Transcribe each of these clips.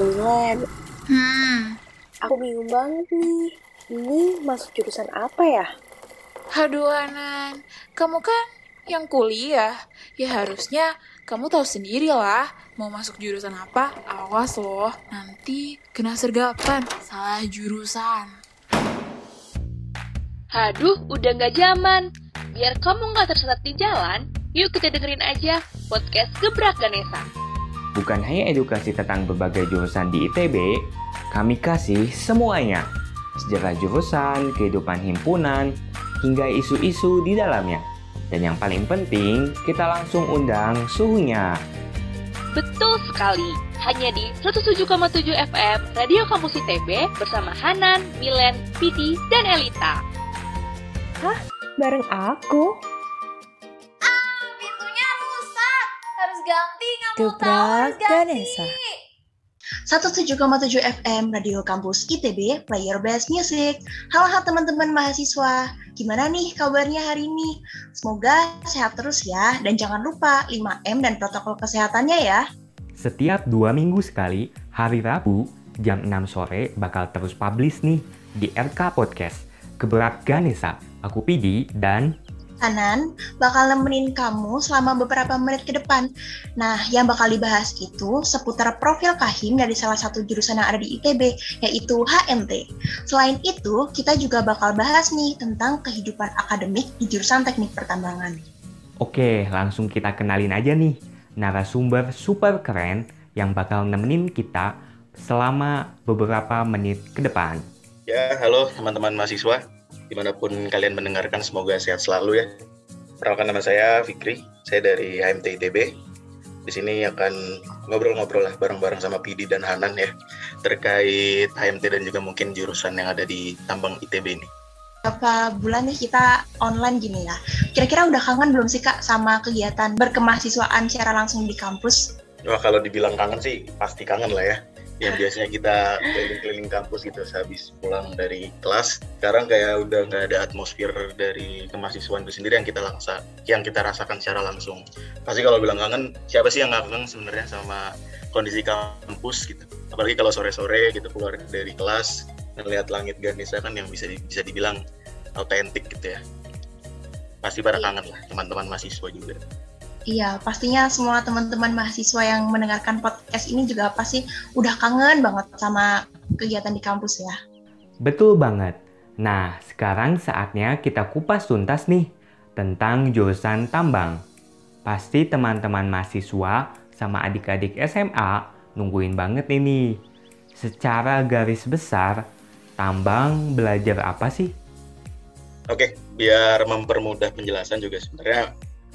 Milen. Hmm, Aku bingung banget nih. Ini masuk jurusan apa ya? aduh Anan, kamu kan yang kuliah. Ya harusnya kamu tahu sendiri lah mau masuk jurusan apa. Awas loh, nanti kena sergapan, salah jurusan. Haduh, udah nggak zaman. Biar kamu nggak tersesat di jalan, yuk kita dengerin aja podcast Gebrak Ganesa. Bukan hanya edukasi tentang berbagai jurusan di ITB, kami kasih semuanya. Sejarah jurusan, kehidupan himpunan, hingga isu-isu di dalamnya. Dan yang paling penting, kita langsung undang suhunya. Betul sekali, hanya di 107,7 FM Radio Kampus ITB bersama Hanan, Milen, Pidi, dan Elita. Bareng aku. Pintunya rusak. Harus ganti, Gebrak. Ganesa. 107,7 FM Radio Kampus ITB Player Best Music. Halo halo teman-teman mahasiswa, gimana nih kabarnya hari ini? Semoga sehat terus ya, dan jangan lupa 5M dan protokol kesehatannya ya. Setiap dua minggu sekali, hari Rabu, jam 6 sore bakal terus publish nih di RK Podcast. Keberat Ganesa, aku Pidi, dan Hanan bakal nemenin kamu selama beberapa menit ke depan. Nah, yang bakal dibahas itu seputar profil kahim dari salah satu jurusan yang ada di ITB, yaitu HMT. Selain itu, kita juga bakal bahas nih tentang kehidupan akademik di jurusan teknik pertambangan. Oke, langsung kita kenalin aja nih narasumber super keren yang bakal nemenin kita selama beberapa menit ke depan. Ya, halo teman-teman mahasiswa. Di mana pun kalian mendengarkan, semoga sehat selalu ya. Perkenalkan nama saya Fikri, saya dari HMT ITB. Di sini akan ngobrol-ngobrol lah bareng-bareng sama Pidi dan Hanan ya, terkait HMT dan juga mungkin jurusan yang ada di tambang ITB ini. Berapa bulan nih kita online gini ya? Kira-kira udah kangen belum sih Kak sama kegiatan berkemahsiswaan secara langsung di kampus? Wah, kalau dibilang kangen sih pasti kangen lah ya. Yang biasanya kita keliling-keliling kampus gitu sehabis pulang dari kelas. Sekarang kayak udah nggak ada atmosfer dari kemahasiswaan itu sendiri yang kita langsa, yang kita rasakan secara langsung. Pasti kalau bilang kangen, siapa sih yang nggak kangen sebenarnya sama kondisi kampus gitu. Apalagi kalau sore-sore gitu keluar dari kelas, ngelihat langit Ganesha kan yang bisa di- bisa dibilang autentik gitu ya. Pasti pada kangen lah teman-teman mahasiswa juga. Iya, pastinya semua teman-teman mahasiswa yang mendengarkan podcast ini juga pasti udah kangen banget sama kegiatan di kampus ya. Betul banget. Nah, sekarang saatnya kita kupas tuntas nih tentang jurusan tambang. Pasti teman-teman mahasiswa sama adik-adik SMA nungguin banget ini. Secara garis besar, tambang belajar apa sih? Oke, biar mempermudah penjelasan juga sebenarnya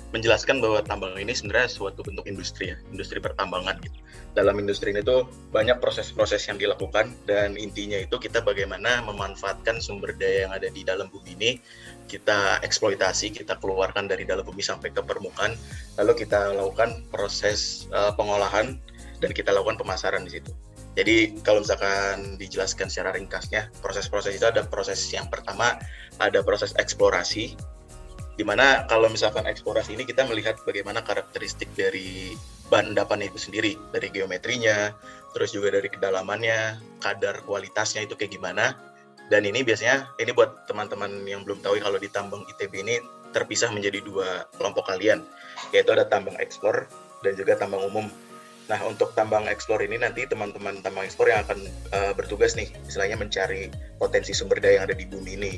menjelaskan bahwa tambang ini sebenarnya suatu bentuk industri ya, industri pertambangan gitu. Dalam industri ini tuh banyak proses-proses yang dilakukan dan intinya itu kita bagaimana memanfaatkan sumber daya yang ada di dalam bumi ini, kita eksploitasi, kita keluarkan dari dalam bumi sampai ke permukaan, lalu kita lakukan proses eh, pengolahan dan kita lakukan pemasaran di situ. Jadi kalau misalkan dijelaskan secara ringkasnya, proses-proses itu ada proses yang pertama ada proses eksplorasi di mana kalau misalkan eksplorasi ini kita melihat bagaimana karakteristik dari bahan endapan itu sendiri. Dari geometrinya terus juga dari kedalamannya kadar kualitasnya itu kayak gimana. Dan ini biasanya ini buat teman-teman yang belum tahu kalau di tambang ITB ini terpisah menjadi dua kelompok kalian. Yaitu ada tambang eksplor dan juga tambang umum. Nah, untuk tambang eksplor ini nanti teman-teman tambang eksplor yang akan uh, bertugas nih, istilahnya mencari potensi sumber daya yang ada di bumi ini.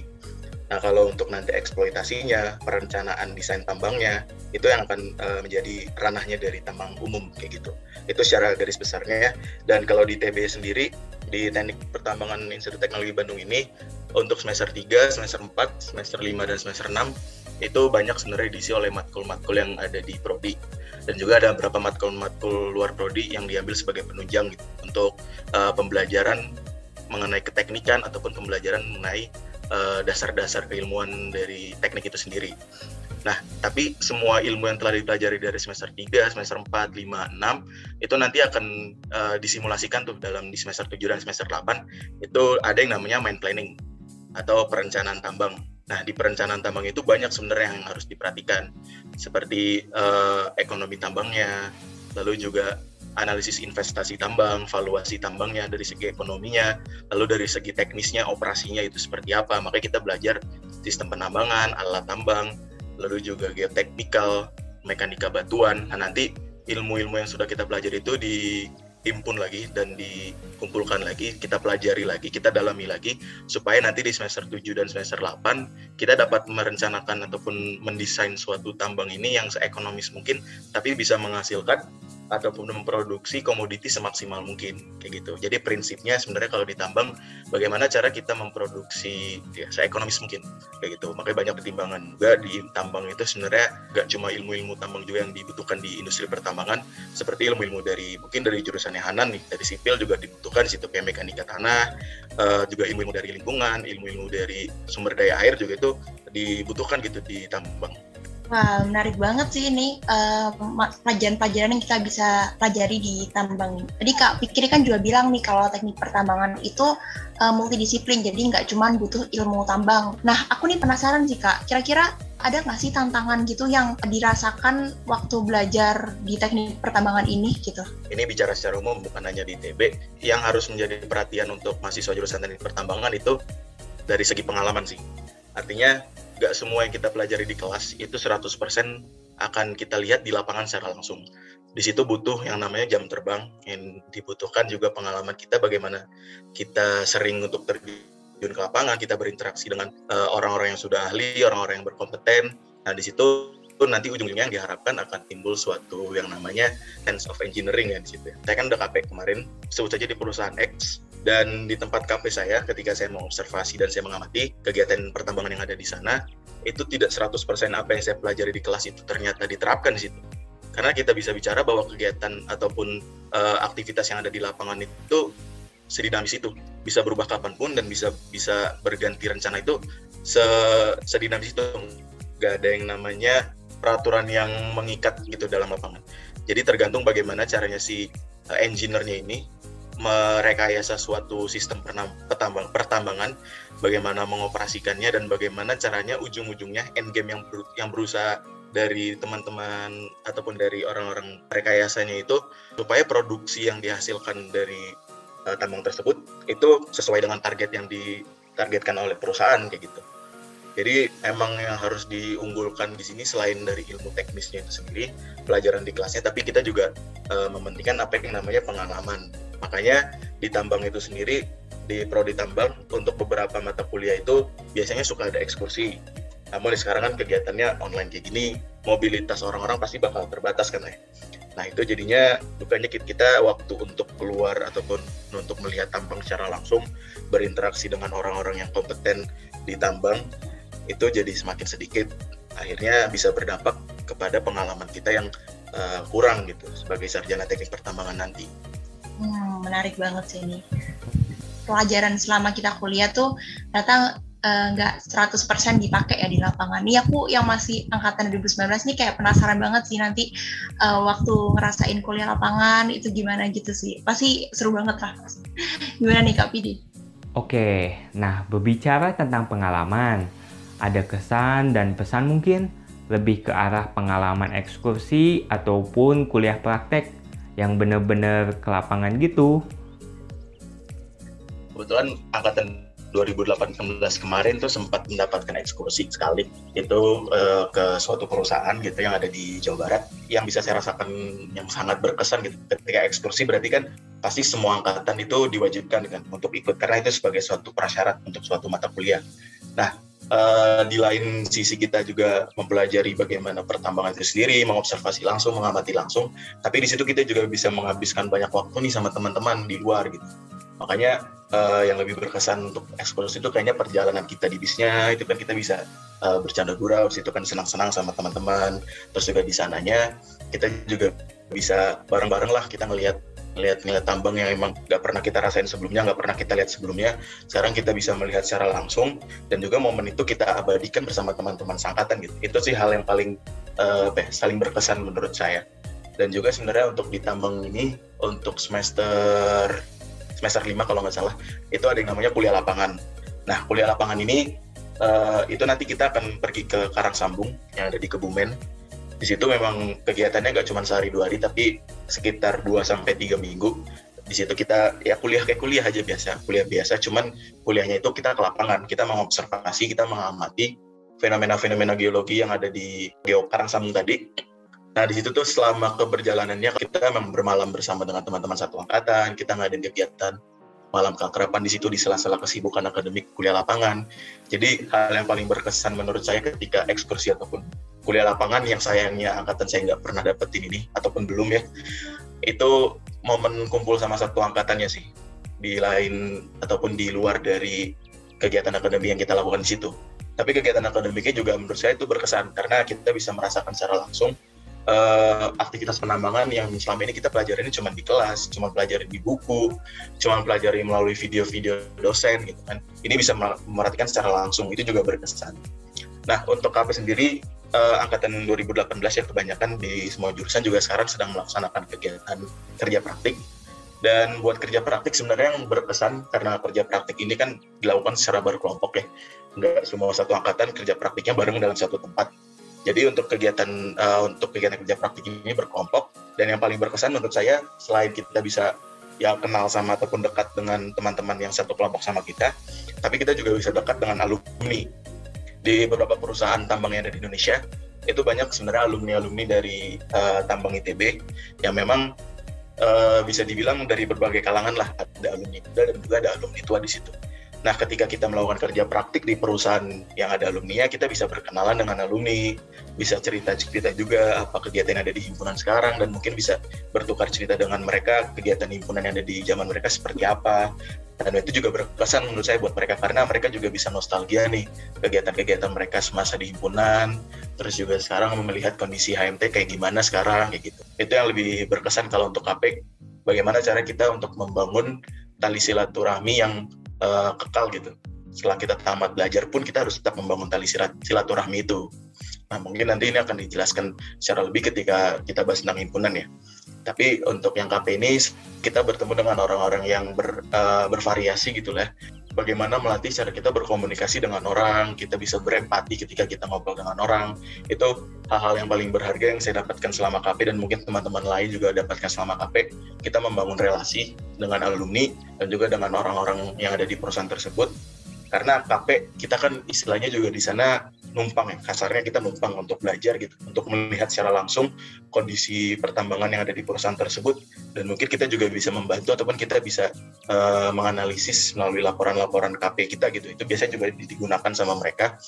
Nah, kalau untuk nanti eksploitasinya, perencanaan desain tambangnya, itu yang akan uh, menjadi ranahnya dari tambang umum kayak gitu. Itu secara garis besarnya ya. Dan kalau di TB sendiri, di Teknik Pertambangan Institut Teknologi Bandung ini, untuk semester 3, semester 4, semester 5, dan semester 6, itu banyak sebenarnya diisi oleh matkul-matkul yang ada di Prodi dan juga ada beberapa matkul-matkul luar prodi yang diambil sebagai penunjang gitu, untuk uh, pembelajaran mengenai keteknikan ataupun pembelajaran mengenai uh, dasar-dasar keilmuan dari teknik itu sendiri. Nah, tapi semua ilmu yang telah dipelajari dari semester 3, semester 4, 5, 6 itu nanti akan uh, disimulasikan tuh dalam di semester 7 dan semester 8 itu ada yang namanya mind planning atau perencanaan tambang. Nah, di perencanaan tambang itu banyak sebenarnya yang harus diperhatikan seperti uh, ekonomi tambangnya, lalu juga analisis investasi tambang, valuasi tambangnya dari segi ekonominya, lalu dari segi teknisnya, operasinya itu seperti apa. Makanya kita belajar sistem penambangan, alat tambang, lalu juga geoteknikal, mekanika batuan. Nah nanti ilmu-ilmu yang sudah kita pelajari itu dihimpun lagi dan dikumpulkan lagi, kita pelajari lagi, kita dalami lagi, supaya nanti di semester 7 dan semester 8 kita dapat merencanakan ataupun mendesain suatu tambang ini yang seekonomis mungkin, tapi bisa menghasilkan ataupun memproduksi komoditi semaksimal mungkin kayak gitu. Jadi prinsipnya sebenarnya kalau ditambang bagaimana cara kita memproduksi ya seekonomis mungkin kayak gitu. Makanya banyak pertimbangan juga di tambang itu sebenarnya gak cuma ilmu-ilmu tambang juga yang dibutuhkan di industri pertambangan seperti ilmu-ilmu dari mungkin dari jurusannya Hanan nih dari sipil juga dibutuhkan di situ kayak mekanika tanah uh, juga ilmu-ilmu dari lingkungan, ilmu-ilmu dari sumber daya air juga itu dibutuhkan gitu di tambang. Wah, menarik banget sih ini uh, pelajaran-pelajaran yang kita bisa pelajari di tambang. Tadi Kak Pikir kan juga bilang nih kalau teknik pertambangan itu uh, multidisiplin, jadi nggak cuma butuh ilmu tambang. Nah, aku nih penasaran sih Kak, kira-kira ada nggak sih tantangan gitu yang dirasakan waktu belajar di teknik pertambangan ini gitu? Ini bicara secara umum bukan hanya di TB, yang harus menjadi perhatian untuk mahasiswa jurusan teknik pertambangan itu dari segi pengalaman sih. Artinya gak semua yang kita pelajari di kelas itu 100% akan kita lihat di lapangan secara langsung. Di situ butuh yang namanya jam terbang, yang dibutuhkan juga pengalaman kita bagaimana kita sering untuk terjun ke lapangan, kita berinteraksi dengan eh, orang-orang uh, yang sudah ahli, orang-orang yang berkompeten. Nah, di situ itu nanti ujung-ujungnya yang diharapkan akan timbul suatu yang namanya sense of engineering ya di situ. Saya kan udah KP kemarin, sebut saja di perusahaan X, dan di tempat KP saya ketika saya mengobservasi dan saya mengamati kegiatan pertambangan yang ada di sana, itu tidak 100% apa yang saya pelajari di kelas itu ternyata diterapkan di situ. Karena kita bisa bicara bahwa kegiatan ataupun uh, aktivitas yang ada di lapangan itu sedinamis itu bisa berubah kapan pun dan bisa bisa berganti rencana itu se sedinamis itu nggak ada yang namanya peraturan yang mengikat gitu dalam lapangan. Jadi tergantung bagaimana caranya si uh, engineer-nya ini merekayasa suatu sistem pertambang, pertambangan, bagaimana mengoperasikannya dan bagaimana caranya ujung-ujungnya endgame yang ber, yang berusaha dari teman-teman ataupun dari orang-orang rekayasanya itu supaya produksi yang dihasilkan dari uh, tambang tersebut itu sesuai dengan target yang ditargetkan oleh perusahaan kayak gitu. Jadi emang yang harus diunggulkan di sini selain dari ilmu teknisnya itu sendiri, pelajaran di kelasnya, tapi kita juga uh, mementingkan apa yang namanya pengalaman. Makanya di tambang itu sendiri di prodi tambang untuk beberapa mata kuliah itu biasanya suka ada ekskursi. Namun sekarang kan kegiatannya online kayak gini, mobilitas orang-orang pasti bakal terbatas kan ya. Nah itu jadinya bukannya kita waktu untuk keluar ataupun untuk melihat tambang secara langsung berinteraksi dengan orang-orang yang kompeten di tambang itu jadi semakin sedikit akhirnya bisa berdampak kepada pengalaman kita yang uh, kurang gitu sebagai sarjana teknik pertambangan nanti. Hmm, menarik banget sih ini. Pelajaran selama kita kuliah tuh ternyata eh, nggak uh, 100% dipakai ya di lapangan. Nih aku yang masih angkatan 2019 nih kayak penasaran banget sih nanti uh, waktu ngerasain kuliah lapangan itu gimana gitu sih. Pasti seru banget lah. gimana nih Kak Pidi? Oke, nah berbicara tentang pengalaman, ada kesan dan pesan mungkin lebih ke arah pengalaman ekskursi ataupun kuliah praktek yang benar-benar ke lapangan gitu. Kebetulan angkatan 2018 kemarin tuh sempat mendapatkan ekskursi sekali itu uh, ke suatu perusahaan gitu yang ada di Jawa Barat yang bisa saya rasakan yang sangat berkesan gitu ketika ekskursi berarti kan pasti semua angkatan itu diwajibkan kan untuk ikut karena itu sebagai suatu prasyarat untuk suatu mata kuliah. Nah uh, di lain sisi kita juga mempelajari bagaimana pertambangan itu sendiri, mengobservasi langsung, mengamati langsung. Tapi di situ kita juga bisa menghabiskan banyak waktu nih sama teman-teman di luar gitu. Makanya uh, yang lebih berkesan untuk ekskursi itu kayaknya perjalanan kita di bisnya itu kan kita bisa uh, bercanda gurau, itu kan senang-senang sama teman-teman. Terus juga di sananya kita juga bisa bareng-bareng lah kita ngelihat melihat nilai tambang yang emang nggak pernah kita rasain sebelumnya, nggak pernah kita lihat sebelumnya. Sekarang kita bisa melihat secara langsung dan juga momen itu kita abadikan bersama teman-teman sangkatan gitu. Itu sih hal yang paling uh, saling berkesan menurut saya. Dan juga sebenarnya untuk di tambang ini untuk semester semester 5 kalau nggak salah itu ada yang namanya kuliah lapangan. Nah kuliah lapangan ini uh, itu nanti kita akan pergi ke Karang Sambung yang ada di Kebumen di situ memang kegiatannya nggak cuma sehari dua hari tapi sekitar 2 sampai 3 minggu. Di situ kita ya kuliah kayak kuliah aja biasa, kuliah biasa, cuman kuliahnya itu kita ke lapangan, kita mengobservasi, kita mengamati fenomena-fenomena geologi yang ada di Geokarang tadi. Nah, di situ tuh selama keberjalanannya kita memang bermalam bersama dengan teman-teman satu angkatan, kita ngadain kegiatan malam keakraban di situ di sela-sela kesibukan akademik kuliah lapangan. Jadi hal yang paling berkesan menurut saya ketika ekskursi ataupun kuliah lapangan yang sayangnya angkatan saya nggak pernah dapetin ini ataupun belum ya, itu momen kumpul sama satu angkatannya sih di lain ataupun di luar dari kegiatan akademik yang kita lakukan di situ. Tapi kegiatan akademiknya juga menurut saya itu berkesan karena kita bisa merasakan secara langsung uh, aktivitas penambangan yang selama ini kita pelajari ini cuma di kelas, cuma pelajari di buku, cuma pelajari melalui video-video dosen gitu kan. Ini bisa merhatikan secara langsung, itu juga berkesan. Nah, untuk KP sendiri, uh, angkatan 2018 ya kebanyakan di semua jurusan juga sekarang sedang melaksanakan kegiatan kerja praktik. Dan buat kerja praktik sebenarnya yang berkesan karena kerja praktik ini kan dilakukan secara berkelompok ya. Nggak semua satu angkatan kerja praktiknya bareng dalam satu tempat jadi untuk kegiatan uh, untuk kegiatan kerja praktik ini berkelompok dan yang paling berkesan menurut saya selain kita bisa ya kenal sama ataupun dekat dengan teman-teman yang satu kelompok sama kita, tapi kita juga bisa dekat dengan alumni di beberapa perusahaan tambang yang ada di Indonesia. Itu banyak sebenarnya alumni-alumni dari uh, tambang ITB yang memang uh, bisa dibilang dari berbagai kalangan lah ada alumni muda dan juga ada alumni tua di situ. Nah, ketika kita melakukan kerja praktik di perusahaan yang ada alumni, kita bisa berkenalan dengan alumni, bisa cerita-cerita juga apa kegiatan yang ada di himpunan sekarang, dan mungkin bisa bertukar cerita dengan mereka kegiatan himpunan yang ada di zaman mereka seperti apa. Dan itu juga berkesan menurut saya buat mereka, karena mereka juga bisa nostalgia nih kegiatan-kegiatan mereka semasa di himpunan, terus juga sekarang melihat kondisi HMT kayak gimana sekarang, kayak gitu. Itu yang lebih berkesan kalau untuk KP, bagaimana cara kita untuk membangun tali silaturahmi yang uh, kekal gitu. Setelah kita tamat belajar pun kita harus tetap membangun tali silaturahmi itu. Nah mungkin nanti ini akan dijelaskan secara lebih ketika kita bahas tentang himpunan ya. Tapi untuk yang KP ini kita bertemu dengan orang-orang yang ber, uh, bervariasi gitu lah bagaimana melatih cara kita berkomunikasi dengan orang, kita bisa berempati ketika kita ngobrol dengan orang. Itu hal-hal yang paling berharga yang saya dapatkan selama KP dan mungkin teman-teman lain juga dapatkan selama KP. Kita membangun relasi dengan alumni dan juga dengan orang-orang yang ada di perusahaan tersebut. Karena KP kita kan istilahnya juga di sana numpang ya. Kasarnya kita numpang untuk belajar gitu untuk melihat secara langsung kondisi pertambangan yang ada di perusahaan tersebut. Dan mungkin kita juga bisa membantu ataupun kita bisa uh, menganalisis melalui laporan-laporan KP kita gitu. Itu biasanya juga digunakan sama mereka.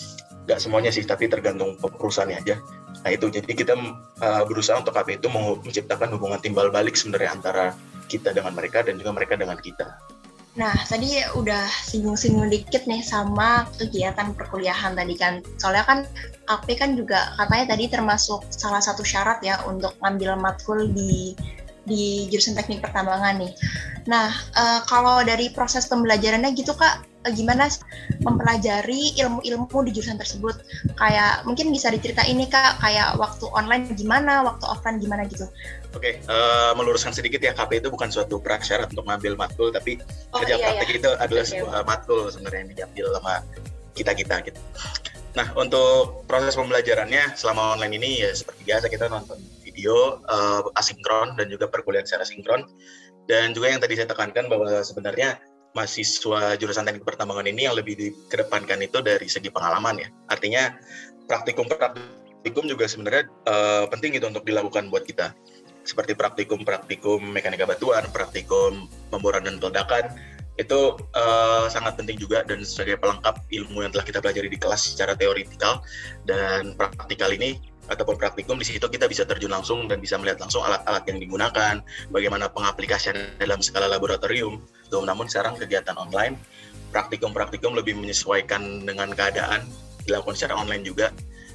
Nggak semuanya sih tapi tergantung perusahaannya aja. Nah itu. Jadi kita uh, berusaha untuk KP itu menciptakan hubungan timbal balik sebenarnya antara kita dengan mereka dan juga mereka dengan kita Nah, tadi udah singgung-singgung dikit nih sama kegiatan perkuliahan tadi kan. Soalnya kan AP kan juga katanya tadi termasuk salah satu syarat ya untuk ngambil matkul di di jurusan teknik pertambangan nih. Nah, uh, kalau dari proses pembelajarannya gitu kak, uh, gimana mempelajari ilmu-ilmu di jurusan tersebut? Kayak mungkin bisa diceritain nih kak, kayak waktu online gimana, waktu offline gimana gitu? Oke, okay, uh, eh, meluruskan sedikit ya, KP itu bukan suatu prasyarat untuk mengambil matkul, tapi oh, kerja iya, praktik iya. itu adalah okay, sebuah matkul sebenarnya yang diambil sama kita kita gitu. Nah, untuk proses pembelajarannya selama online ini ya seperti biasa kita nonton video uh, asinkron dan juga perkuliahan secara sinkron. Dan juga yang tadi saya tekankan bahwa sebenarnya mahasiswa jurusan teknik pertambangan ini yang lebih dikedepankan itu dari segi pengalaman ya. Artinya praktikum-praktikum juga sebenarnya uh, penting itu untuk dilakukan buat kita. Seperti praktikum-praktikum mekanika batuan, praktikum pemboran dan peledakan, itu uh, sangat penting juga dan sebagai pelengkap ilmu yang telah kita pelajari di kelas secara teoritikal dan praktikal ini ataupun praktikum di situ kita bisa terjun langsung dan bisa melihat langsung alat-alat yang digunakan, bagaimana pengaplikasian dalam skala laboratorium. Tuh, namun sekarang kegiatan online, praktikum-praktikum lebih menyesuaikan dengan keadaan, dilakukan secara online juga.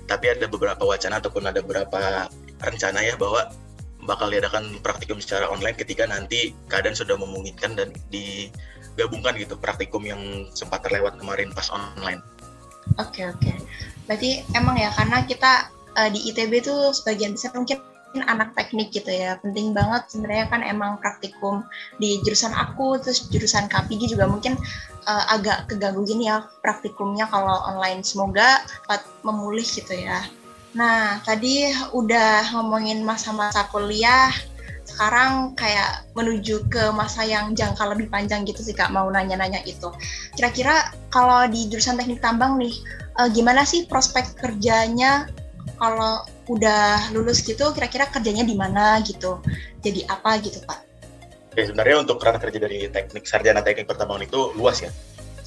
Tapi ada beberapa wacana ataupun ada beberapa rencana ya bahwa bakal diadakan praktikum secara online ketika nanti keadaan sudah memungkinkan dan digabungkan gitu praktikum yang sempat terlewat kemarin pas online. Oke okay, oke. Okay. Berarti emang ya karena kita uh, di ITB tuh sebagian besar mungkin anak teknik gitu ya. Penting banget sebenarnya kan emang praktikum di jurusan aku terus jurusan KPG juga mungkin uh, agak keganggu gini ya praktikumnya kalau online. Semoga cepat memulih gitu ya. Nah tadi udah ngomongin masa-masa kuliah sekarang kayak menuju ke masa yang jangka lebih panjang gitu sih kak mau nanya-nanya itu. Kira-kira kalau di jurusan teknik tambang nih, uh, gimana sih prospek kerjanya kalau udah lulus gitu? Kira-kira kerjanya di mana gitu? Jadi apa gitu pak? Oke, sebenarnya untuk kerana kerja dari teknik sarjana teknik pertambangan itu luas ya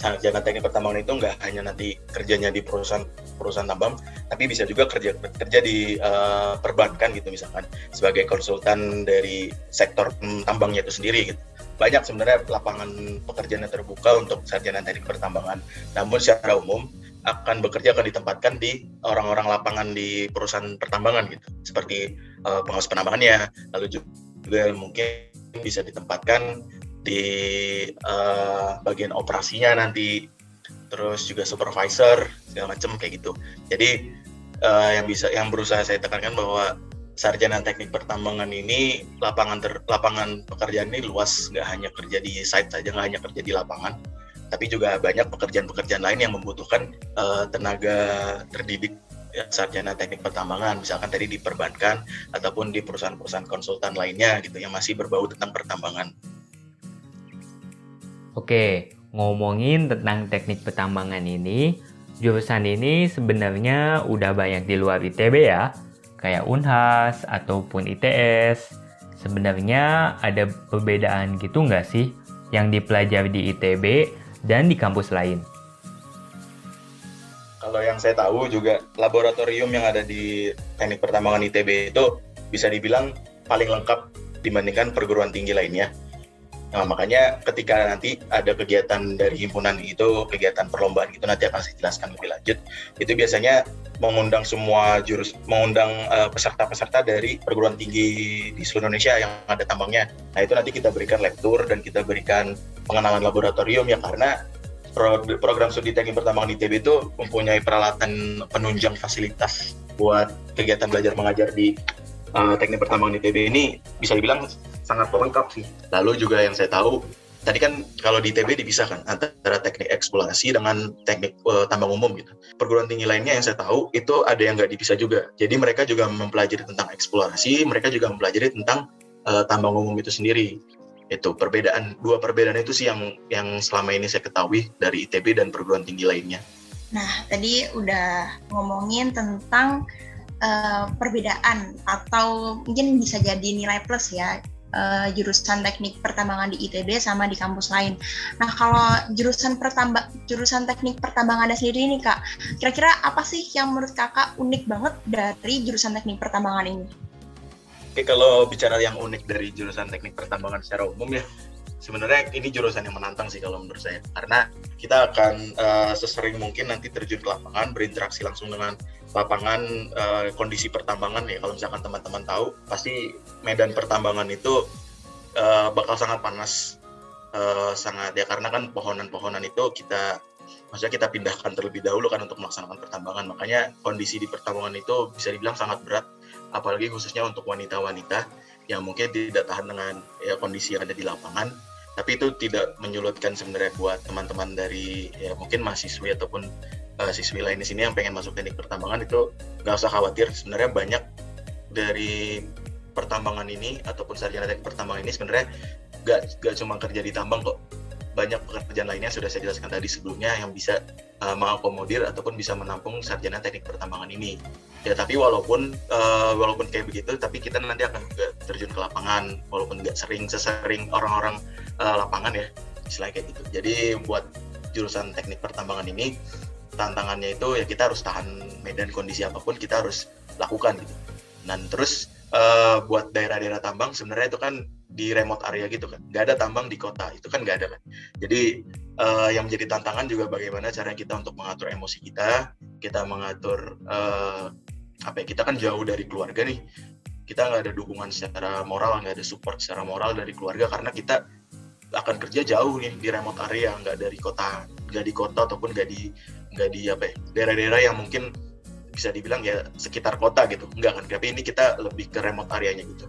sarjana teknik pertambangan itu nggak hanya nanti kerjanya di perusahaan perusahaan tambang, tapi bisa juga kerja kerja di uh, perbankan gitu misalkan sebagai konsultan dari sektor tambangnya itu sendiri gitu. Banyak sebenarnya lapangan pekerjaan yang terbuka untuk sarjana teknik pertambangan. Namun secara umum akan bekerja akan ditempatkan di orang-orang lapangan di perusahaan pertambangan gitu, seperti uh, pengawas penambangannya, lalu juga mungkin bisa ditempatkan di uh, bagian operasinya nanti. Terus juga supervisor segala macam kayak gitu. Jadi uh, yang bisa yang berusaha saya tekankan bahwa sarjana teknik pertambangan ini lapangan ter, lapangan pekerjaan ini luas. Nggak hanya kerja di site saja nggak hanya kerja di lapangan tapi juga banyak pekerjaan-pekerjaan lain yang membutuhkan uh, tenaga terdidik ya, sarjana teknik pertambangan. Misalkan tadi di perbankan ataupun di perusahaan-perusahaan konsultan lainnya gitu yang masih berbau tentang pertambangan. Oke, ngomongin tentang teknik pertambangan ini, jurusan ini sebenarnya udah banyak di luar ITB ya, kayak Unhas ataupun ITS. Sebenarnya ada perbedaan gitu nggak sih yang dipelajari di ITB dan di kampus lain? Kalau yang saya tahu juga laboratorium yang ada di teknik pertambangan ITB itu bisa dibilang paling lengkap dibandingkan perguruan tinggi lainnya Nah, makanya ketika nanti ada kegiatan dari himpunan itu, kegiatan perlombaan itu nanti akan saya jelaskan lebih lanjut. Itu biasanya mengundang semua jurus, mengundang uh, peserta-peserta dari perguruan tinggi di seluruh Indonesia yang ada tambangnya. Nah, itu nanti kita berikan lektur dan kita berikan pengenalan laboratorium ya karena program studi teknik pertambangan ITB itu mempunyai peralatan penunjang fasilitas buat kegiatan belajar mengajar di uh, teknik pertambangan ITB ini bisa dibilang sangat lengkap sih. Lalu juga yang saya tahu tadi kan kalau di ITB dipisahkan antara teknik eksplorasi dengan teknik uh, tambang umum gitu. Perguruan tinggi lainnya yang saya tahu itu ada yang nggak dipisah juga. Jadi mereka juga mempelajari tentang eksplorasi, mereka juga mempelajari tentang uh, tambang umum itu sendiri. Itu perbedaan dua perbedaan itu sih yang yang selama ini saya ketahui dari ITB dan perguruan tinggi lainnya. Nah, tadi udah ngomongin tentang uh, perbedaan atau mungkin bisa jadi nilai plus ya uh, jurusan teknik pertambangan di ITB sama di kampus lain. Nah, kalau jurusan pertamba jurusan teknik pertambangan ada sendiri nih Kak, kira-kira apa sih yang menurut Kakak unik banget dari jurusan teknik pertambangan ini? Oke, kalau bicara yang unik dari jurusan teknik pertambangan secara umum ya, sebenarnya ini jurusan yang menantang sih kalau menurut saya. Karena kita akan uh, sesering mungkin nanti terjun ke lapangan, berinteraksi langsung dengan lapangan uh, kondisi pertambangan ya. Kalau misalkan teman-teman tahu pasti medan pertambangan itu uh, bakal sangat panas uh, sangat ya. Karena kan pohonan-pohonan itu kita maksudnya kita pindahkan terlebih dahulu kan untuk melaksanakan pertambangan. Makanya kondisi di pertambangan itu bisa dibilang sangat berat apalagi khususnya untuk wanita-wanita yang mungkin tidak tahan dengan ya kondisi yang ada di lapangan. Tapi itu tidak menyulutkan sebenarnya buat teman-teman dari ya mungkin mahasiswi ataupun uh, siswi lain di sini yang pengen masuk teknik pertambangan itu nggak usah khawatir sebenarnya banyak dari pertambangan ini ataupun sarjana teknik pertambangan ini sebenarnya nggak nggak cuma kerja di tambang kok banyak pekerjaan lainnya sudah saya jelaskan tadi sebelumnya yang bisa uh, mengakomodir ataupun bisa menampung sarjana teknik pertambangan ini. Ya tapi walaupun uh, walaupun kayak begitu, tapi kita nanti akan juga terjun ke lapangan walaupun nggak sering sesering orang-orang uh, lapangan ya, istilah kayak gitu. Jadi buat jurusan teknik pertambangan ini tantangannya itu ya kita harus tahan medan kondisi apa pun kita harus lakukan gitu. Dan terus uh, buat daerah-daerah tambang sebenarnya itu kan di remote area gitu kan, nggak ada tambang di kota itu kan nggak ada kan. Jadi uh, yang menjadi tantangan juga bagaimana cara kita untuk mengatur emosi kita, kita mengatur uh, apa ya kita kan jauh dari keluarga nih, kita nggak ada dukungan secara moral, nggak ada support secara moral dari keluarga karena kita akan kerja jauh nih di remote area, nggak dari kota, nggak di kota ataupun nggak di nggak di apa ya daerah-daerah yang mungkin bisa dibilang ya sekitar kota gitu enggak kan tapi ini kita lebih ke remote areanya gitu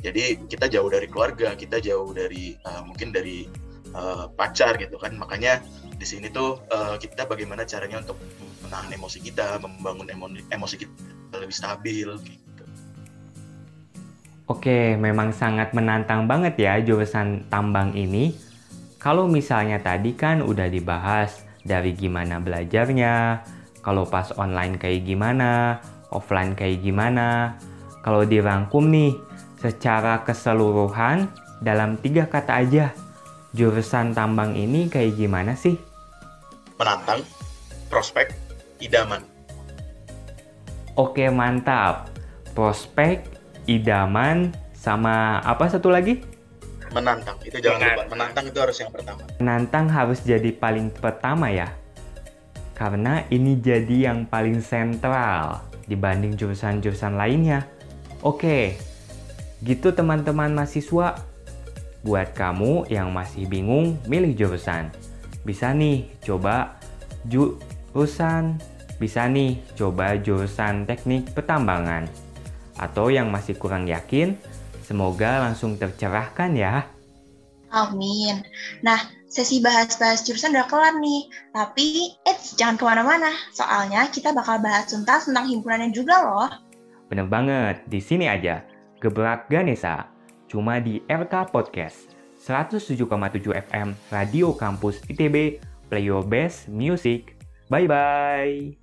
jadi kita jauh dari keluarga kita jauh dari uh, mungkin dari uh, pacar gitu kan makanya di sini tuh uh, kita bagaimana caranya untuk menahan emosi kita membangun emosi kita lebih stabil gitu. Oke, memang sangat menantang banget ya jurusan tambang ini. Kalau misalnya tadi kan udah dibahas dari gimana belajarnya, kalau pas online kayak gimana, offline kayak gimana. Kalau dirangkum nih, secara keseluruhan dalam tiga kata aja, jurusan tambang ini kayak gimana sih? Menantang, prospek, idaman. Oke, mantap. Prospek, idaman, sama apa satu lagi? Menantang, itu jangan lupa. Menantang. Menantang itu harus yang pertama. Menantang harus jadi paling pertama ya. Karena ini jadi yang paling sentral dibanding jurusan-jurusan lainnya. Oke, gitu teman-teman mahasiswa. Buat kamu yang masih bingung milih jurusan, bisa nih coba jurusan, bisa nih coba jurusan teknik pertambangan. Atau yang masih kurang yakin, semoga langsung tercerahkan ya. Amin. Nah, sesi bahas-bahas jurusan udah kelar nih. Tapi, eits, jangan ke mana-mana. Soalnya kita bakal bahas tuntas tentang himpunannya juga loh. Bener banget, di sini aja. Gebrak Ganesa, cuma di RK Podcast. 107,7 FM Radio Kampus ITB, play your best music. Bye-bye.